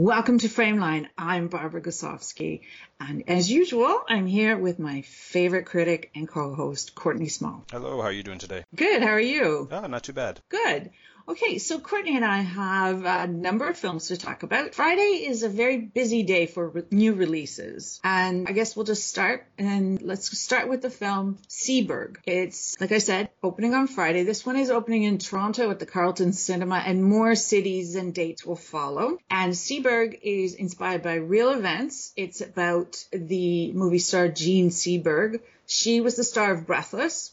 Welcome to Frameline. I'm Barbara Goslawski, and as usual, I'm here with my favorite critic and co-host, Courtney Small. Hello, how are you doing today? Good. How are you? Oh, not too bad. Good. Okay, so Courtney and I have a number of films to talk about. Friday is a very busy day for re- new releases, and I guess we'll just start and let's start with the film Seberg. It's, like I said, opening on Friday. This one is opening in Toronto at the Carlton Cinema, and more cities and dates will follow. And Seberg is inspired by real events. It's about the movie star Jean Seberg. She was the star of Breathless,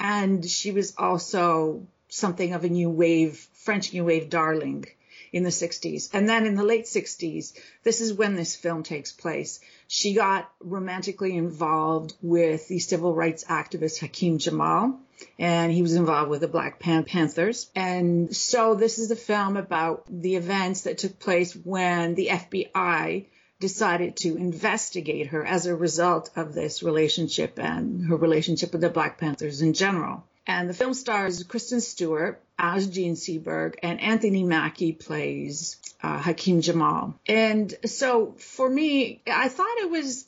and she was also something of a new wave, French new wave darling in the 60s. And then in the late 60s, this is when this film takes place. She got romantically involved with the civil rights activist Hakim Jamal, and he was involved with the Black Panthers. And so this is a film about the events that took place when the FBI decided to investigate her as a result of this relationship and her relationship with the Black Panthers in general. And the film stars Kristen Stewart as Jean Seberg, and Anthony Mackie plays uh, Hakim Jamal. And so for me, I thought it was,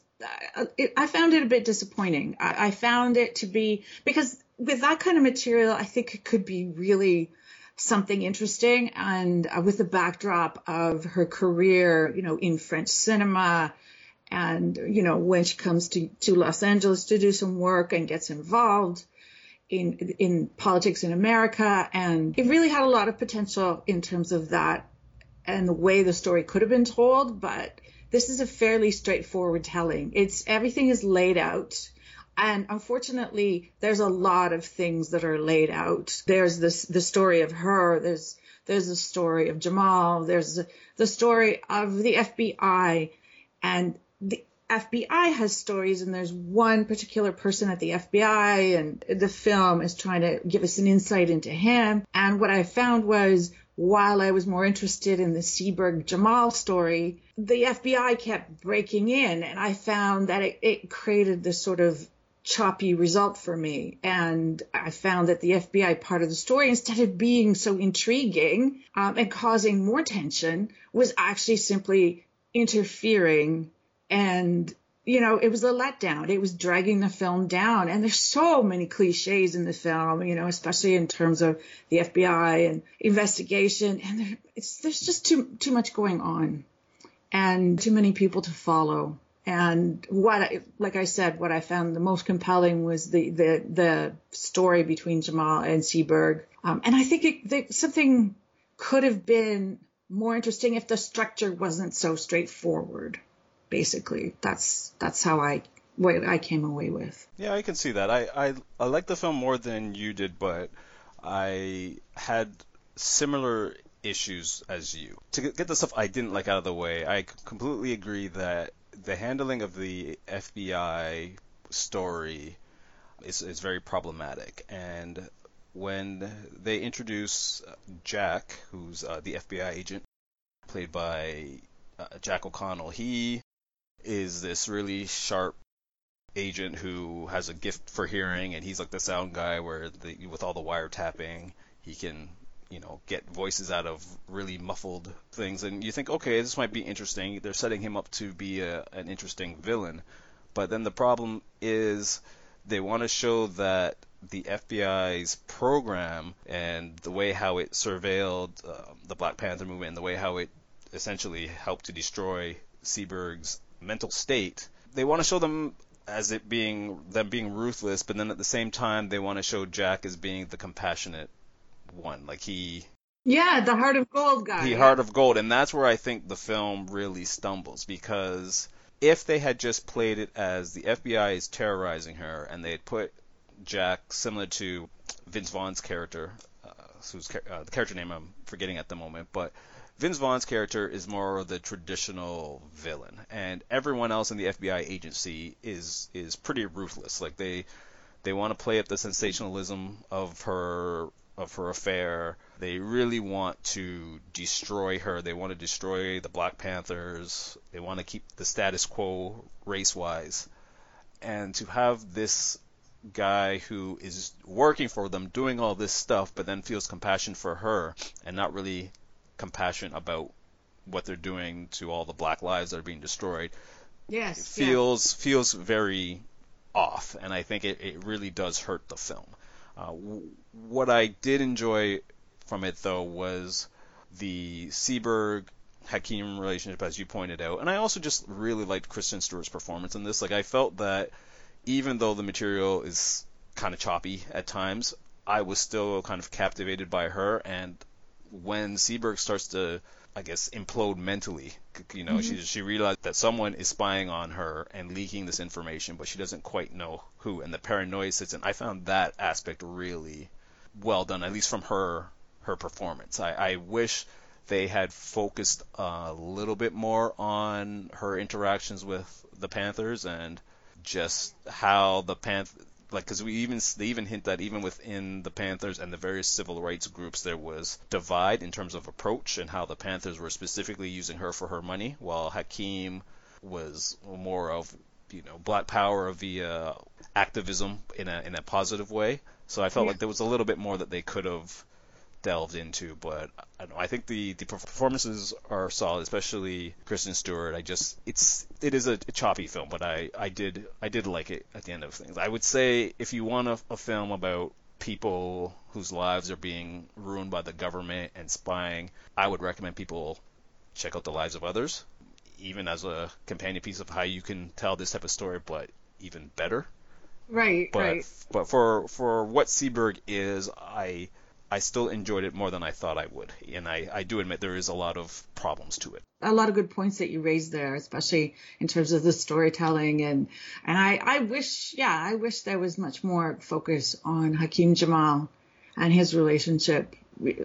uh, it, I found it a bit disappointing. I, I found it to be, because with that kind of material, I think it could be really something interesting. And uh, with the backdrop of her career, you know, in French cinema, and you know when she comes to, to Los Angeles to do some work and gets involved in in politics in America, and it really had a lot of potential in terms of that and the way the story could have been told. But this is a fairly straightforward telling. It's everything is laid out. And unfortunately, there's a lot of things that are laid out. There's this the story of her. There's there's the story of Jamal. There's the story of the FBI, and FBI has stories and there's one particular person at the FBI and the film is trying to give us an insight into him. And what I found was while I was more interested in the Seberg Jamal story, the FBI kept breaking in and I found that it, it created this sort of choppy result for me. And I found that the FBI part of the story, instead of being so intriguing um, and causing more tension, was actually simply interfering and you know, it was a letdown. It was dragging the film down. And there's so many cliches in the film, you know, especially in terms of the FBI and investigation. And there, there's just too, too much going on and too many people to follow. And what, I, like I said, what I found the most compelling was the, the, the story between Jamal and Seberg. Um, and I think it, that something could have been more interesting if the structure wasn't so straightforward basically. That's that's how I what I came away with. Yeah, I can see that. I I, I like the film more than you did, but I had similar issues as you. To get the stuff I didn't like out of the way, I completely agree that the handling of the FBI story is is very problematic and when they introduce Jack, who's uh, the FBI agent played by uh, Jack O'Connell, he is this really sharp agent who has a gift for hearing, and he's like the sound guy where the, with all the wiretapping, he can you know get voices out of really muffled things, and you think, okay, this might be interesting. They're setting him up to be a, an interesting villain, but then the problem is they want to show that the FBI's program and the way how it surveilled uh, the Black Panther movement and the way how it essentially helped to destroy Seberg's mental state. They want to show them as it being them being ruthless, but then at the same time they want to show Jack as being the compassionate one. Like he Yeah, the heart of gold guy. The heart of gold, and that's where I think the film really stumbles because if they had just played it as the FBI is terrorizing her and they had put Jack similar to Vince Vaughn's character, uh, who's uh, the character name I'm forgetting at the moment, but Vince Vaughn's character is more of the traditional villain, and everyone else in the FBI agency is is pretty ruthless. Like they they want to play up the sensationalism of her of her affair. They really want to destroy her. They want to destroy the Black Panthers. They want to keep the status quo race wise. And to have this guy who is working for them doing all this stuff but then feels compassion for her and not really compassion about what they're doing to all the black lives that are being destroyed Yes. feels feels very off, and I think it, it really does hurt the film. Uh, w- what I did enjoy from it though was the Seberg Hakim relationship, as you pointed out, and I also just really liked Kristen Stewart's performance in this. Like I felt that even though the material is kind of choppy at times, I was still kind of captivated by her, and when Seberg starts to I guess implode mentally. You know, mm-hmm. she she realized that someone is spying on her and leaking this information, but she doesn't quite know who. And the paranoia sits in. I found that aspect really well done, at least from her her performance. I, I wish they had focused a little bit more on her interactions with the Panthers and just how the Panth like because we even they even hint that even within the Panthers and the various civil rights groups there was divide in terms of approach and how the Panthers were specifically using her for her money while Hakim was more of you know black power via activism in a in a positive way. So I felt yeah. like there was a little bit more that they could have delved into, but I, know, I think the, the performances are solid, especially Kristen Stewart. I just it's it is a, a, choppy film, but I, I did I did like it at the end of things. I would say if you want a, a film about people whose lives are being ruined by the government and spying, I would recommend people check out The Lives of Others, even as a companion piece of how you can tell this type of story, but even better. Right, but, right. But for for what Seberg is, I I still enjoyed it more than I thought I would. And I, I do admit there is a lot of problems to it. A lot of good points that you raised there, especially in terms of the storytelling and and I, I wish yeah, I wish there was much more focus on Hakim Jamal and his relationship.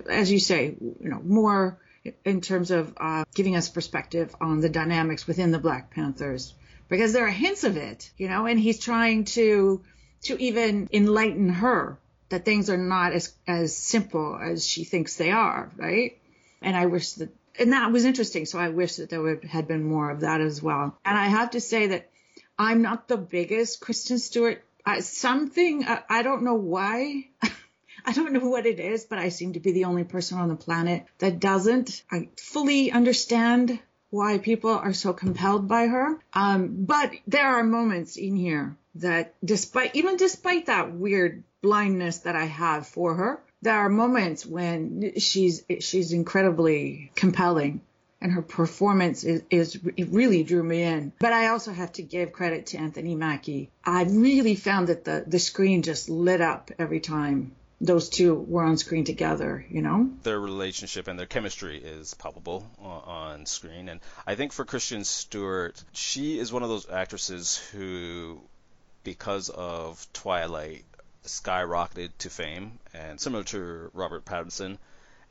As you say, you know, more in terms of uh, giving us perspective on the dynamics within the Black Panthers. Because there are hints of it, you know, and he's trying to to even enlighten her that things are not as as simple as she thinks they are, right? And I wish that and that was interesting. So I wish that there would had been more of that as well. And I have to say that I'm not the biggest Kristen Stewart. Uh, something uh, I don't know why. I don't know what it is, but I seem to be the only person on the planet that doesn't. I fully understand why people are so compelled by her. Um, but there are moments in here that despite, even despite that weird blindness that I have for her. There are moments when she's she's incredibly compelling and her performance is, is really drew me in. But I also have to give credit to Anthony Mackie. I really found that the the screen just lit up every time those two were on screen together, you know? Their relationship and their chemistry is palpable on screen. And I think for Kristen Stewart, she is one of those actresses who, because of Twilight, skyrocketed to fame, and similar to Robert Pattinson.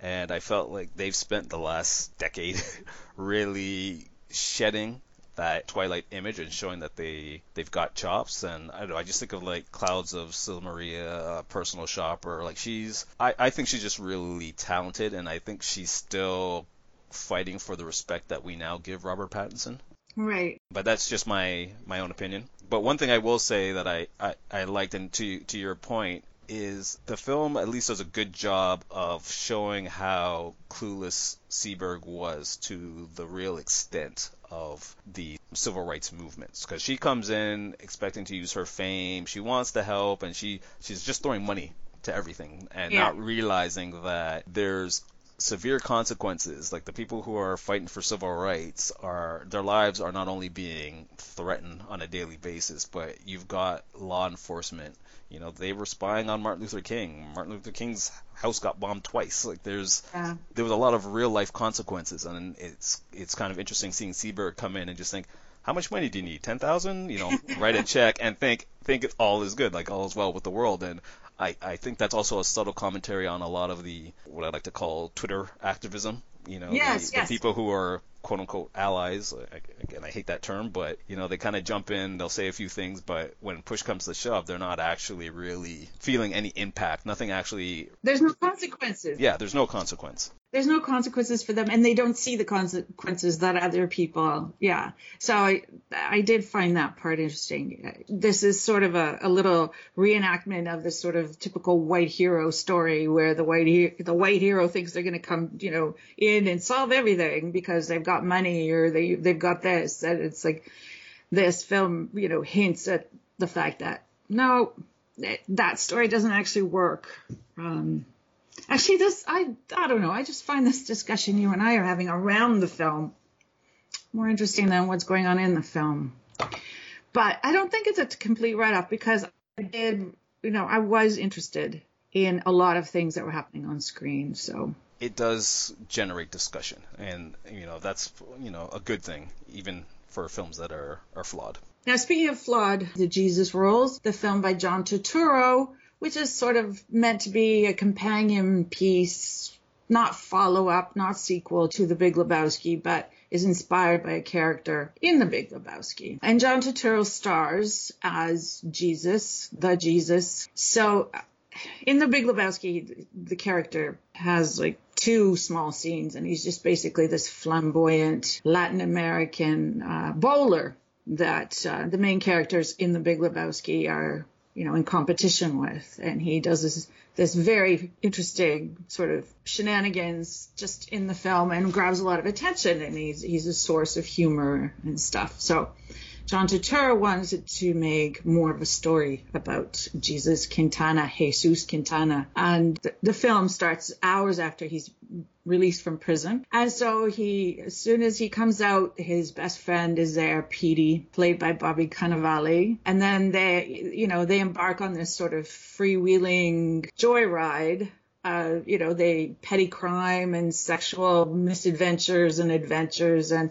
And I felt like they've spent the last decade really shedding that Twilight image and showing that they they've got chops. And I don't know, I just think of like Clouds of Sils Maria, uh, Personal Shopper. Like she's, I I think she's just really talented, and I think she's still fighting for the respect that we now give Robert Pattinson. Right. But that's just my my own opinion. But one thing I will say that I, I, I liked, and to to your point, is the film at least does a good job of showing how clueless Seberg was to the real extent of the civil rights movements because she comes in expecting to use her fame she wants to help and she she's just throwing money to everything and yeah. not realizing that there's severe consequences. Like the people who are fighting for civil rights are their lives are not only being threatened on a daily basis, but you've got law enforcement. You know, they were spying on Martin Luther King. Martin Luther King's house got bombed twice. Like there's yeah. there was a lot of real life consequences, and it's it's kind of interesting seeing Seberg come in and just think. How much money do you need? Ten thousand? You know, write a check and think think it's all is good, like all is well with the world. And I, I think that's also a subtle commentary on a lot of the what I like to call Twitter activism. You know, yes, the, yes. the people who are quote unquote allies. Again, I hate that term, but you know, they kind of jump in, they'll say a few things, but when push comes to shove, they're not actually really feeling any impact. Nothing actually. There's no consequences. Yeah, there's no consequence. There's no consequences for them and they don't see the consequences that other people yeah. So i i did find that part interesting. This is sort of a, a little reenactment of this sort of typical white hero story where the white the white hero thinks they're going to come you know in and solve everything because they've got money or they they've got this. And it's like this film you know hints at the fact that no that story doesn't actually work. Um, Actually, this I I don't know. I just find this discussion you and I are having around the film more interesting than what's going on in the film. But I don't think it's a complete write off because I did, you know, I was interested in a lot of things that were happening on screen. So it does generate discussion, and you know that's you know a good thing, even for films that are are flawed. Now, speaking of flawed, The Jesus Rolls, the film by John Turturro, which is sort of meant to be a companion piece, not follow up, not sequel to The Big Lebowski, but is inspired by a character in The Big Lebowski. And John Turturro stars as Jesus, the Jesus. So in The Big Lebowski, the character has like two small scenes, and he's just basically this flamboyant Latin American uh, bowler that uh, the main characters in The Big Lebowski are you know, in competition with. And he does this, this very interesting sort of shenanigans just in the film and grabs a lot of attention. And he's, he's a source of humor and stuff. So John Turturro wanted to make more of a story about Jesus Quintana, Jesus Quintana. And the, the film starts hours after he's released from prison. And so he, as soon as he comes out, his best friend is there, Petey, played by Bobby Cannavale. And then they, you know, they embark on this sort of freewheeling joyride uh, you know, they petty crime and sexual misadventures and adventures, and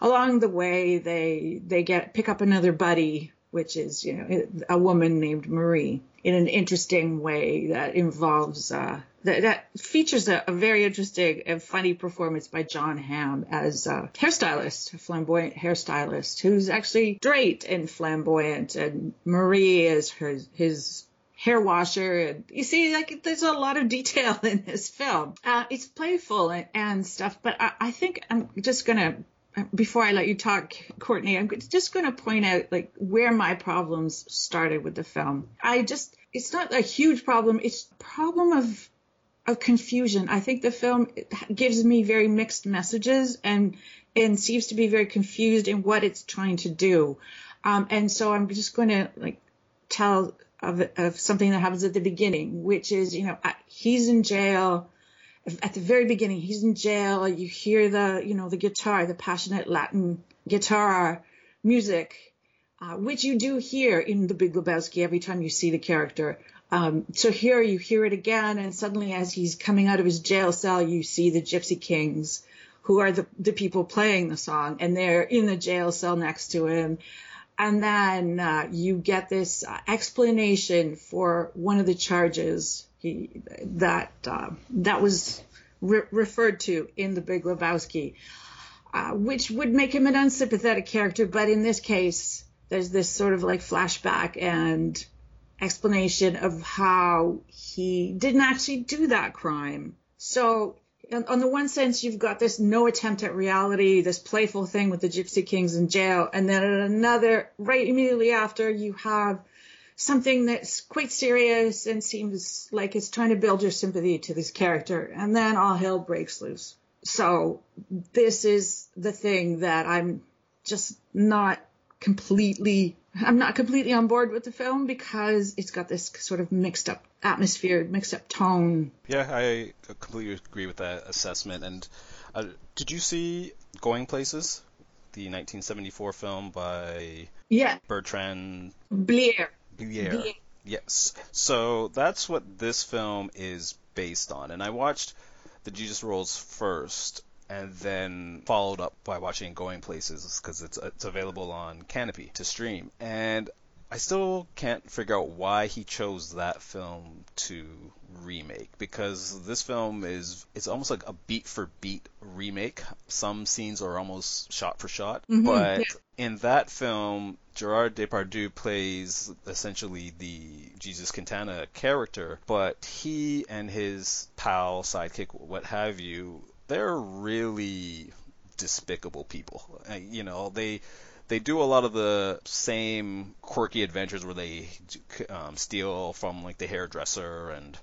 along the way they they get pick up another buddy, which is you know a woman named Marie, in an interesting way that involves uh, that, that features a, a, very interesting and funny performance by Jon Hamm as a hairstylist, a flamboyant hairstylist who's actually straight and flamboyant, and Marie is her his hair washer. You see, like there's a lot of detail in this film. Uh, it's playful and, and stuff, but I, I, think I'm just gonna. Before I let you talk, Courtney, I'm just going to point out like where my problems started with the film. I just, it's not a huge problem. It's a problem of of confusion. I think the film gives me very mixed messages and and seems to be very confused in what it's trying to do. Um, and so I'm just going to like tell of, of something that happens at the beginning, which is, you know, he's in jail. At the very beginning, he's in jail. You hear the, you know, the guitar, the passionate Latin guitar music, uh, which you do hear in The Big Lebowski every time you see the character. Um, so here you hear it again, and suddenly, as he's coming out of his jail cell, you see the Gypsy Kings, who are the, the people playing the song, and they're in the jail cell next to him and then uh, you get this uh, explanation for one of the charges he, that uh, that was re- referred to in the Big Lebowski, uh, which would make him an unsympathetic character. But in this case, there's this sort of like flashback and explanation of how he didn't actually do that crime. So on the one sense, you've got this no attempt at reality, this playful thing with the Gypsy Kings in jail, and then at another, right immediately after, you have something that's quite serious and seems like it's trying to build your sympathy to this character, and then all hell breaks loose. So this is the thing that I'm just not completely I'm not completely on board with the film because it's got this sort of mixed up atmosphere, mixed up tone. Yeah, I completely agree with that assessment. And uh, did you see Going Places, the 1974 film by yeah Bertrand Blier. Blier. Blier. Yes. So that's what this film is based on. And I watched the Jesus Rolls first, and then followed up by watching Going Places because it's it's available on Kanopy to stream. And I still can't figure out why he chose that film to remake because this film is it's almost like a beat for beat remake. Some scenes are almost shot for shot, mm-hmm, but yeah. in that film, Gerard Depardieu plays essentially the Jesus Quintana character, but he and his pal, sidekick, what have you, they're really despicable people. You know, they they do a lot of the same quirky adventures where they um, steal from like the hairdresser and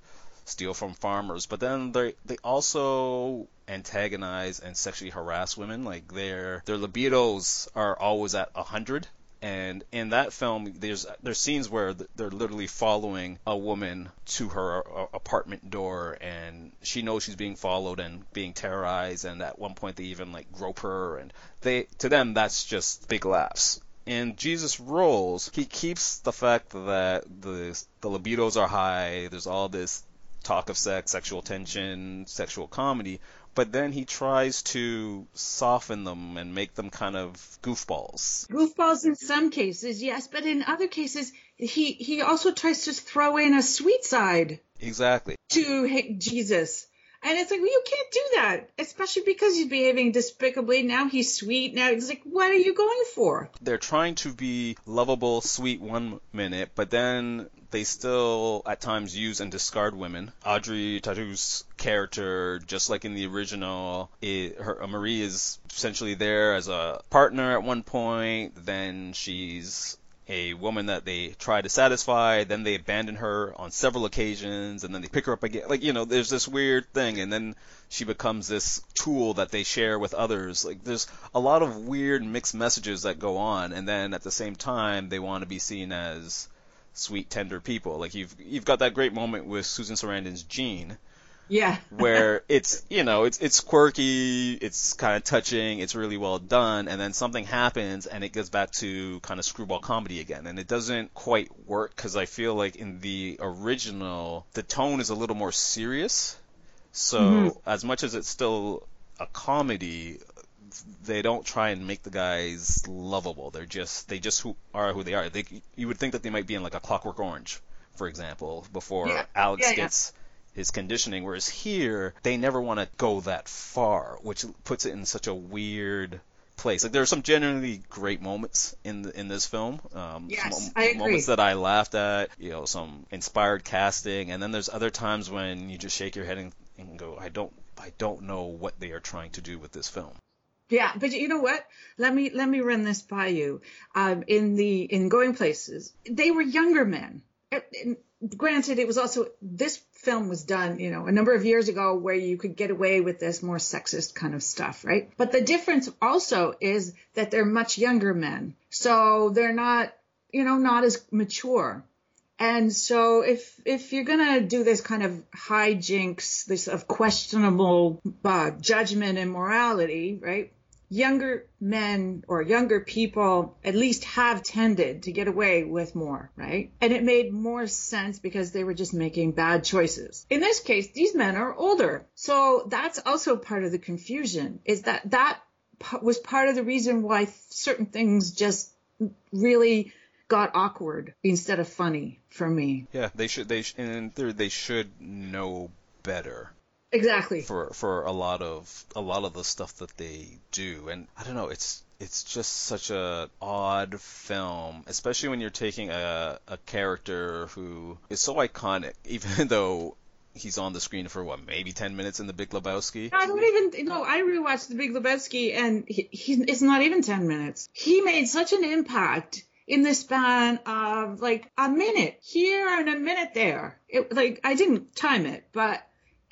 steal from farmers, but then they they also antagonize and sexually harass women. Like their their libidos are always at a hundred. And in that film, there's there's scenes where they're literally following a woman to her uh, apartment door, and she knows she's being followed and being terrorized. And at one point, they even like grope her, and they to them that's just big laughs in Jesus Rolls, he keeps the fact that the the libidos are high. There's all this talk of sex, sexual tension, sexual comedy, but then he tries to soften them and make them kind of goofballs. Goofballs in some cases, yes, but in other cases, he he also tries to throw in a sweet side. Exactly. To Jesus. And it's like, well, you can't do that, especially because he's behaving despicably. Now he's sweet. Now it's like, what are you going for? They're trying to be lovable, sweet one minute, but then they still at times use and discard women. Audrey Tautou's character, just like in the original, it, her uh, Marie is essentially there as a partner at one point. Then she's a woman that they try to satisfy, then they abandon her on several occasions, and then they pick her up again. Like, you know, there's this weird thing, and then she becomes this tool that they share with others. Like, there's a lot of weird mixed messages that go on, and then at the same time, they want to be seen as sweet, tender people. Like, you've, you've got that great moment with Susan Sarandon's Jean, yeah. where it's you know it's it's quirky, it's kind of touching, it's really well done, and then something happens and it goes back to kind of screwball comedy again, and it doesn't quite work because I feel like in the original the tone is a little more serious. So mm-hmm. as much as it's still a comedy, they don't try and make the guys lovable. They're just they just who are who they are. They you would think that they might be in like a Clockwork Orange, for example, before yeah. Alex yeah, gets. Yeah his conditioning. Whereas here, they never want to go that far, which puts it in such a weird place. Like there are some genuinely great moments in the, in this film. Um, yes, I agree. moments that I laughed at. You know, some inspired casting, and then there's other times when you just shake your head and, and go, I don't, I don't know what they are trying to do with this film. Yeah, but you know what? Let me let me run this by you. Um, in the in Going Places, they were younger men. And granted, it was also this film was done, you know, a number of years ago where you could get away with this more sexist kind of stuff, right? But the difference also is that they're much younger men. So they're not, you know, not as mature. And so if if you're gonna do this kind of hijinks, this of questionable uh, judgment and morality, right? Younger men or younger people at least have tended to get away with more, right? And it made more sense because they were just making bad choices. In this case, these men are older. So that's also part of the confusion is that that was part of the reason why certain things just really got awkward instead of funny for me. Yeah, they should they sh- and they should know better. Exactly. For for a lot of a lot of the stuff that they do, and I don't know, it's it's just such a odd film, especially when you're taking a a character who is so iconic, even though he's on the screen for what maybe 10 minutes in the big lebowski? I don't even no i rewatched the big lebowski and he, he, it's not even 10 minutes. He made such an impact in the span of like a minute here and a minute there. It like i didn't time it but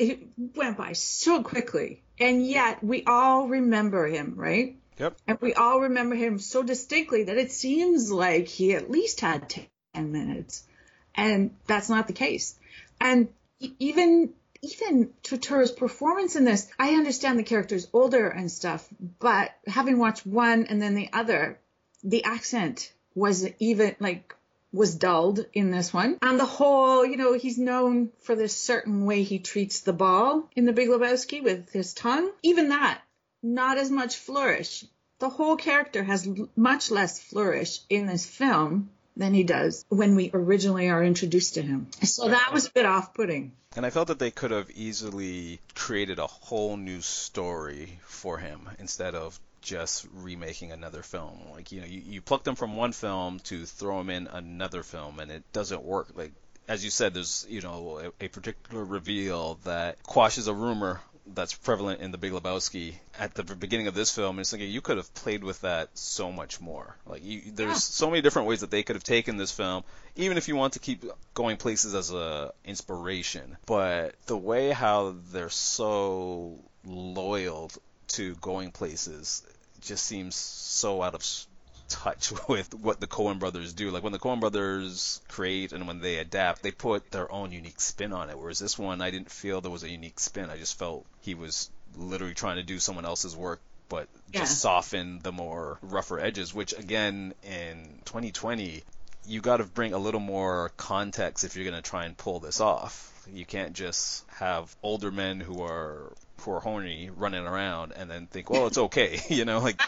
it went by so quickly. And yet we all remember him, right? Yep. And we all remember him so distinctly that it seems like he at least had 10 minutes. And that's not the case. And even even Turturro's performance in this, I understand the character's older and stuff, but having watched one and then the other, the accent was even like was dulled in this one. And the whole, you know, he's known for this certain way he treats the ball in the Big Lebowski with his tongue. Even that, not as much flourish. The whole character has much less flourish in this film than he does when we originally are introduced to him. So that was a bit off putting. And I felt that they could have easily created a whole new story for him instead of just remaking another film. Like you know, you, you pluck them from one film to throw them in another film, and it doesn't work. Like as you said, there's you know a, a particular reveal that quashes a rumor that's prevalent in the Big Lebowski at the beginning of this film. And it's like you could have played with that so much more. Like you, there's yeah. so many different ways that they could have taken this film, even if you want to keep going places as a inspiration. But the way how they're so loyal to going places just seems so out of touch with what the Coen brothers do. Like when the Coen brothers create and when they adapt, they put their own unique spin on it. Whereas this one, I didn't feel there was a unique spin. I just felt he was literally trying to do someone else's work but yeah. just soften the more rougher edges, which again in 2020 you got to bring a little more context if you're going to try and pull this off. You can't just have older men who are who horny running around and then think, well, it's okay, you know, like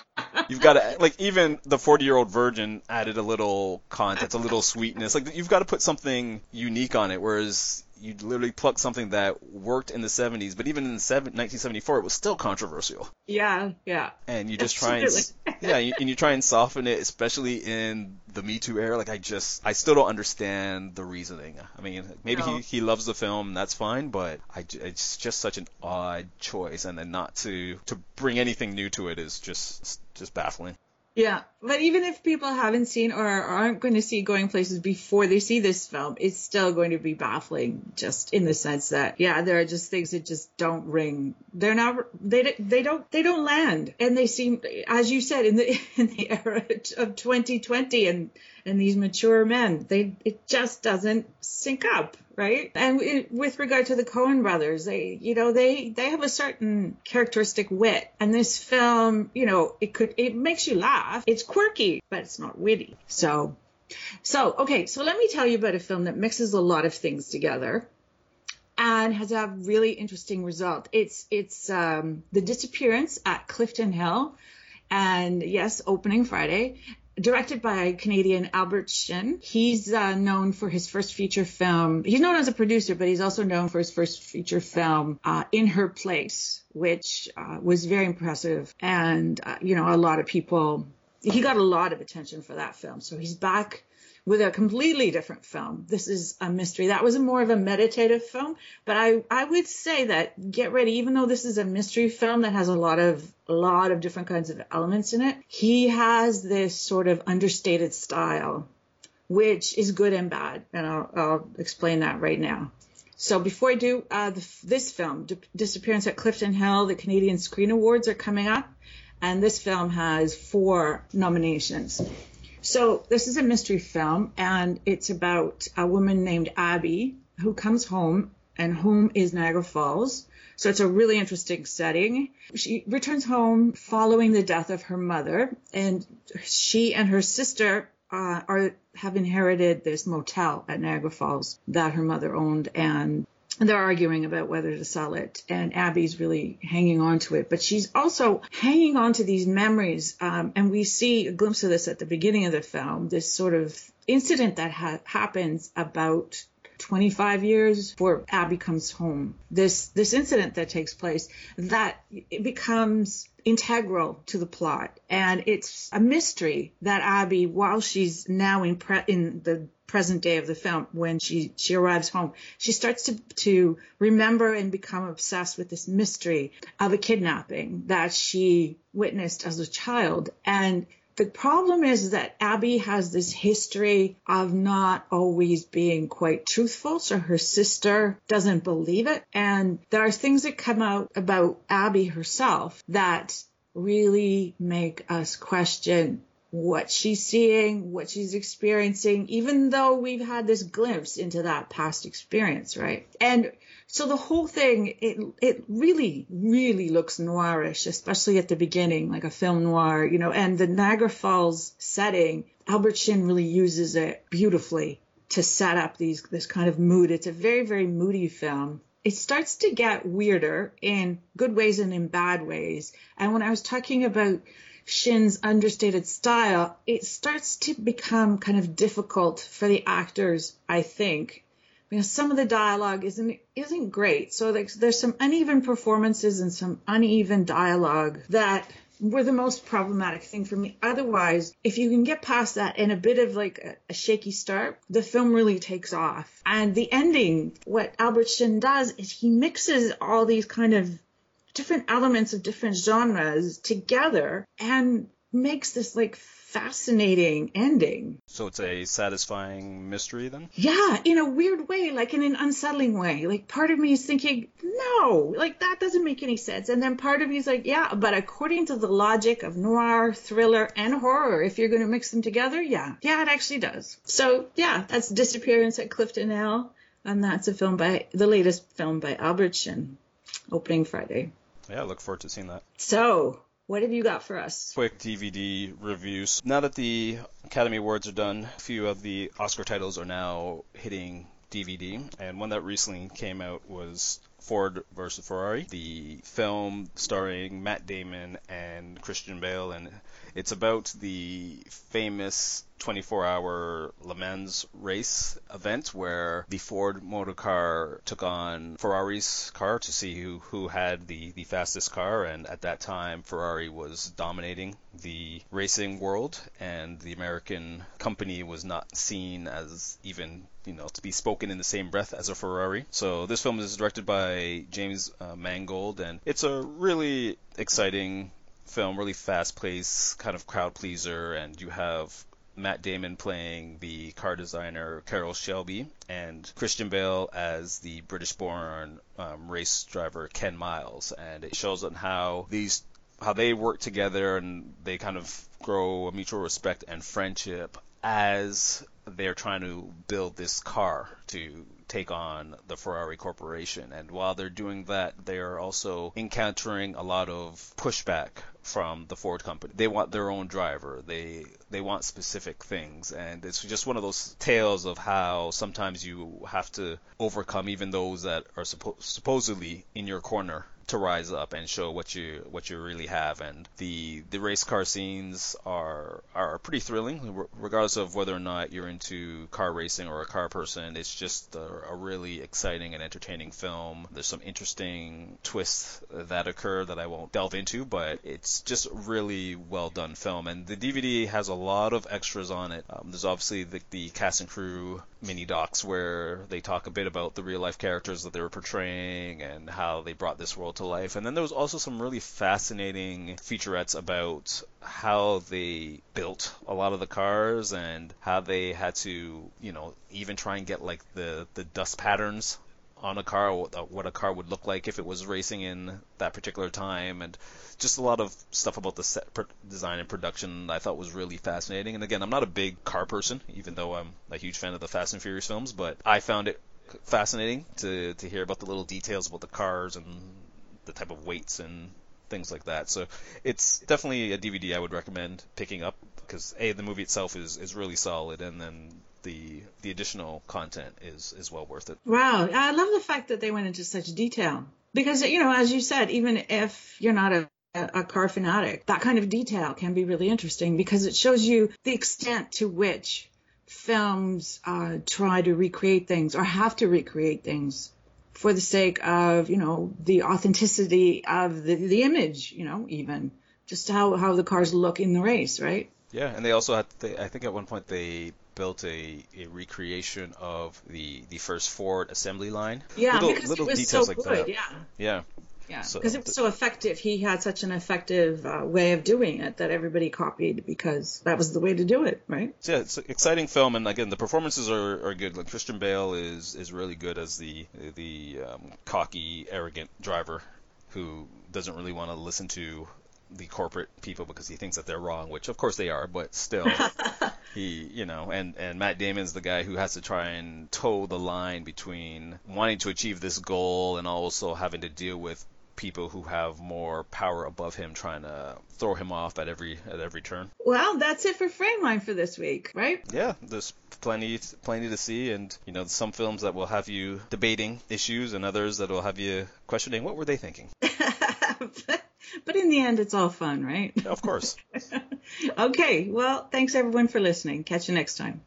you've got to like even the 40 year old virgin added a little context, a little sweetness. Like you've got to put something unique on it, whereas you literally pluck something that worked in the 70s, but even in the 1974, it was still controversial. Yeah, yeah. And you just try and yeah, and you try and soften it, especially in the Me Too era. Like I just, I still don't understand the reasoning. I mean, maybe no. he, he loves the film, that's fine, but I, it's just such an odd choice, and then not to to bring anything new to it is just just baffling. Yeah, but even if people haven't seen or aren't going to see Going Places before they see this film, it's still going to be baffling, just in the sense that yeah, there are just things that just don't ring. They're not they they don't they don't land, and they seem, as you said, in the in the era of 2020 and and these mature men, they it just doesn't sync up right? And it, with regard to the Coen brothers, they, you know, they they have a certain characteristic wit, and this film, you know, it could it makes you laugh. It's quirky, but it's not witty. So, so okay, so let me tell you about a film that mixes a lot of things together. And has a really interesting result. It's it's um, the disappearance at Clifton Hill, and yes, opening Friday directed by Canadian Albert Shin. He's uh, known for his first feature film. He's known as a producer, but he's also known for his first feature film, uh, In Her Place, which uh, was very impressive. And, uh, you know, a lot of people, he got a lot of attention for that film. So he's back with a completely different film. This is a mystery. That was more of a meditative film, but I, I would say that get ready, even though this is a mystery film that has a lot of, a lot of different kinds of elements in it, he has this sort of understated style, which is good and bad. And I'll, I'll explain that right now. So before I do, uh, the, this film, D- Disappearance at Clifton Hill, the Canadian Screen Awards are coming up, and this film has four nominations. So this is a mystery film, and it's about a woman named Abby who comes home, and home is Niagara Falls. So it's a really interesting setting. She returns home following the death of her mother, and she and her sister uh, are have inherited this motel at Niagara Falls that her mother owned, and they're arguing about whether to sell it. And abby's really hanging on to it. But she's also hanging on to these memories. Um, and we see a glimpse of this at the beginning of the film. This sort of incident that ha- happens about 25 years before Abby comes home. This this incident that takes place that it becomes integral to the plot, and it's a mystery that Abby, while she's now in pre- in the present day of the film, when she she arrives home, she starts to to remember and become obsessed with this mystery of a kidnapping that she witnessed as a child, and the problem is that Abby has this history of not always being quite truthful, so her sister doesn't believe it. And there are things that come out about Abby herself that really make us question what she's seeing, what she's experiencing, even though we've had this glimpse into that past experience, right? And so the whole thing, it it really, really looks noirish, especially at the beginning, like a film noir, you know. And the Niagara Falls setting, Albert Shin really uses it beautifully to set up these this kind of mood. It's a very, very moody film. It starts to get weirder in good ways and in bad ways. And when I was talking about Shin's understated style, it starts to become kind of difficult for the actors, I think, know, some of the dialogue isn't isn't great. So there's, there's some uneven performances and some uneven dialogue that were the most problematic thing for me. Otherwise, if you can get past that and a bit of like a, a shaky start, the film really takes off. And the ending, what Albert Shin does is he mixes all these kind of different elements of different genres together and makes this like fascinating ending. So it's a satisfying mystery then? Yeah, in a weird way, like in an unsettling way. Like part of me is thinking, no, like that doesn't make any sense. And then part of me is like, yeah, but according to the logic of noir, thriller, and horror, if you're going to mix them together, yeah, yeah, it actually does. So yeah, that's Disappearance at Clifton Hill. And that's a film by the latest film by Albert Shin, opening Friday. Yeah, I look forward to seeing that. So, what have you got for us? Quick DVD reviews. Now that the Academy Awards are done, a few of the Oscar titles are now hitting DVD, and one that recently came out was Ford versus Ferrari, the film starring Matt Damon and Christian Bale, and it's about the famous 24 hour Le Mans race event where the Ford motor car took on Ferrari's car to see who, who had the, the fastest car. And at that time, Ferrari was dominating the racing world, and the American company was not seen as even you know to be spoken in the same breath as a Ferrari. So this film is directed by James uh, Mangold, and it's a really exciting film, really fast paced, kind of crowd pleaser, and you have Matt Damon playing the car designer Carroll Shelby, and Christian Bale as the British-born um, race driver Ken Miles, and it shows on how these how they work together and they kind of grow a mutual respect and friendship as they're trying to build this car to take on the Ferrari Corporation. And while they're doing that, they are also encountering a lot of pushback from the Ford company. They want their own driver. They they want specific things, and it's just one of those tales of how sometimes you have to overcome even those that are suppo- supposedly in your corner to rise up and show what you what you really have. And the the race car scenes are are pretty thrilling, regardless of whether or not you're into car racing or a car person. It's just a, a really exciting and entertaining film. There's some interesting twists that occur that I won't delve into, but it's just a really well done film. And the DVD has a lot of extras on it. Um, there's obviously the, the cast and crew mini docs where they talk a bit about the real life characters that they were portraying and how they brought this world to life. And then there was also some really fascinating featurettes about how they built a lot of the cars and how they had to, you know, even try and get like the the dust patterns on a car, what uh, a car would look like if it was racing in that particular time, and just a lot of stuff about the set design and production I thought was really fascinating. And again, I'm not a big car person, even though I'm a huge fan of the Fast and Furious films, but I found it fascinating to to hear about the little details about the cars and the type of weights and things like that. So it's definitely a DVD I would recommend picking up because a the movie itself is is really solid, and then the the additional content is is well worth it. Wow, I love the fact that they went into such detail because you know, as you said, even if you're not a a car fanatic, that kind of detail can be really interesting because it shows you the extent to which films uh, try to recreate things or have to recreate things for the sake of, you know, the authenticity of the, the image, you know, even just how, how the cars look in the race, right? Yeah, and they also had, they, I think at one point they built a, a recreation of the, the first Ford assembly line. Yeah, little, because little it was details so like good, that. Yeah. Yeah. Yeah, because so, it was so effective. He had such an effective uh, way of doing it that everybody copied because that was the way to do it, right? So yeah, it's an exciting film, and again, the performances are, are good. Like Christian Bale is is really good as the the um, cocky, arrogant driver who doesn't really want to listen to the corporate people because he thinks that they're wrong, which of course they are, but still, he, you know, and and Matt Damon's the guy who has to try and toe the line between wanting to achieve this goal and also having to deal with people who have more power above him trying to throw him off at every at every turn. Well, that's it for Frameline for this week, right? Yeah, there's plenty plenty to see, and you know some films that will have you debating issues, and others that will have you questioning what were they thinking. but in the end, it's all fun, right? Of course. okay, well, thanks everyone for listening. Catch you next time.